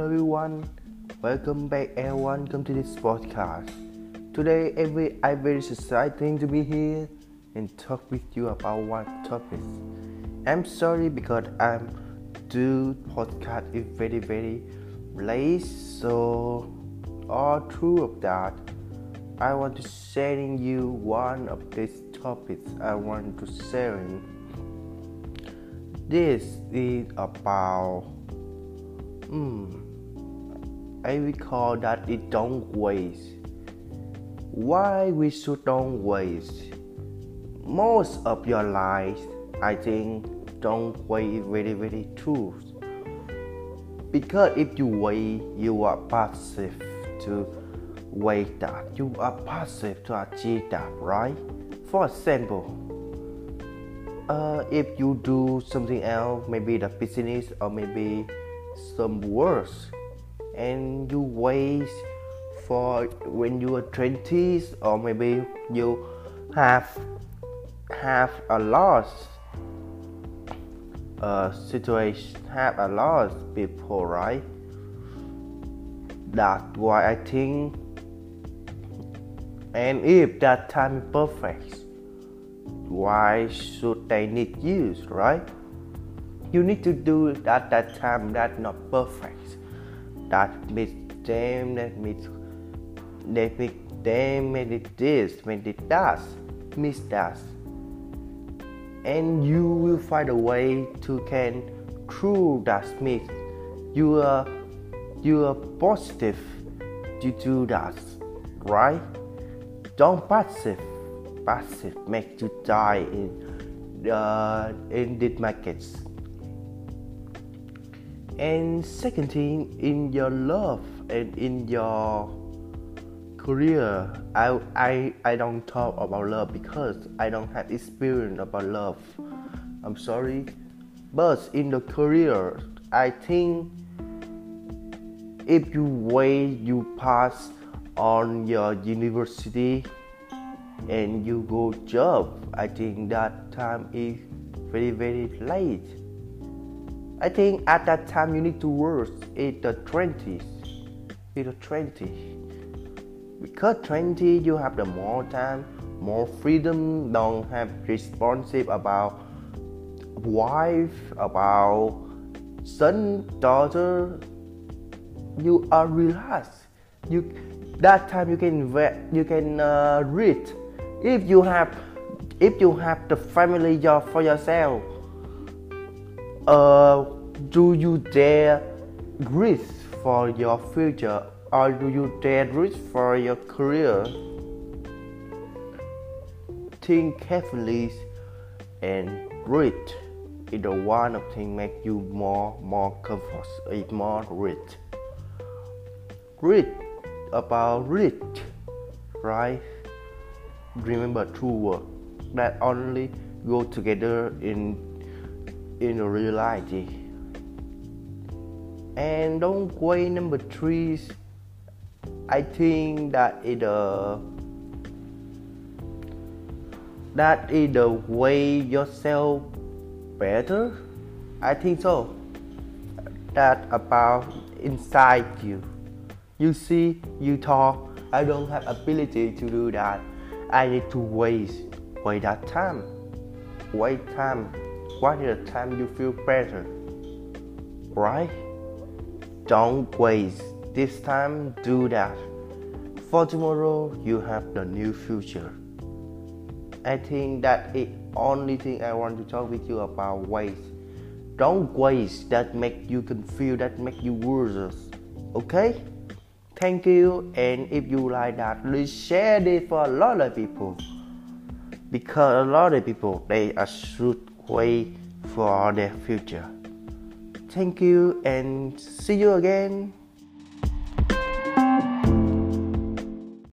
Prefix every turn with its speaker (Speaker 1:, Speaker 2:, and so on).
Speaker 1: Hello everyone, welcome back everyone, welcome to this podcast. Today every I'm very exciting to be here and talk with you about one topic. I'm sorry because I'm do podcast is very very late so all through of that I want to sharing you one of these topics I want to sharing. This is about hmm I recall that it don't waste. Why we should don't waste? Most of your life, I think, don't waste very very true. Because if you wait, you are passive to wait that. You are passive to achieve that, right? For example, uh, if you do something else, maybe the business or maybe some worse and you wait for when you are 20s or maybe you have have a loss uh, situation have a loss people right? That's why I think and if that time is perfect why should they need use right? You need to do that that time that not perfect that means them that means they make them made it this made it that miss that and you will find a way to can through that myth you are you are positive to do that right? Don't passive passive make you die in uh, in the markets and second thing in your love and in your career I, I i don't talk about love because i don't have experience about love. I'm sorry. But in the career i think if you wait you pass on your university and you go job i think that time is very very late I think at that time you need to work in the 20s. In the 20s. Because 20 you have the more time, more freedom, don't have responsive about wife, about son, daughter. You are relaxed. You that time you can you can uh, read. If you have if you have the family job for yourself uh, do you dare risk for your future or do you dare risk for your career? Think carefully and read. Either one of things make you more more comfort, more rich. Read about rich, right? Remember two words that only go together in in reality. And don't wait number three. I think that is the uh, that is the way yourself better. I think so. That about inside you. You see, you talk. I don't have ability to do that. I need to waste wait that time. Wait time is the time you feel better? Right? Don't waste this time, do that. For tomorrow, you have the new future. I think that the only thing I want to talk with you about waste. Don't waste that make you can feel that make you worse. Okay? Thank you and if you like that, please share this for a lot of people. Because a lot of people they are should way for their future. Thank you and see you again.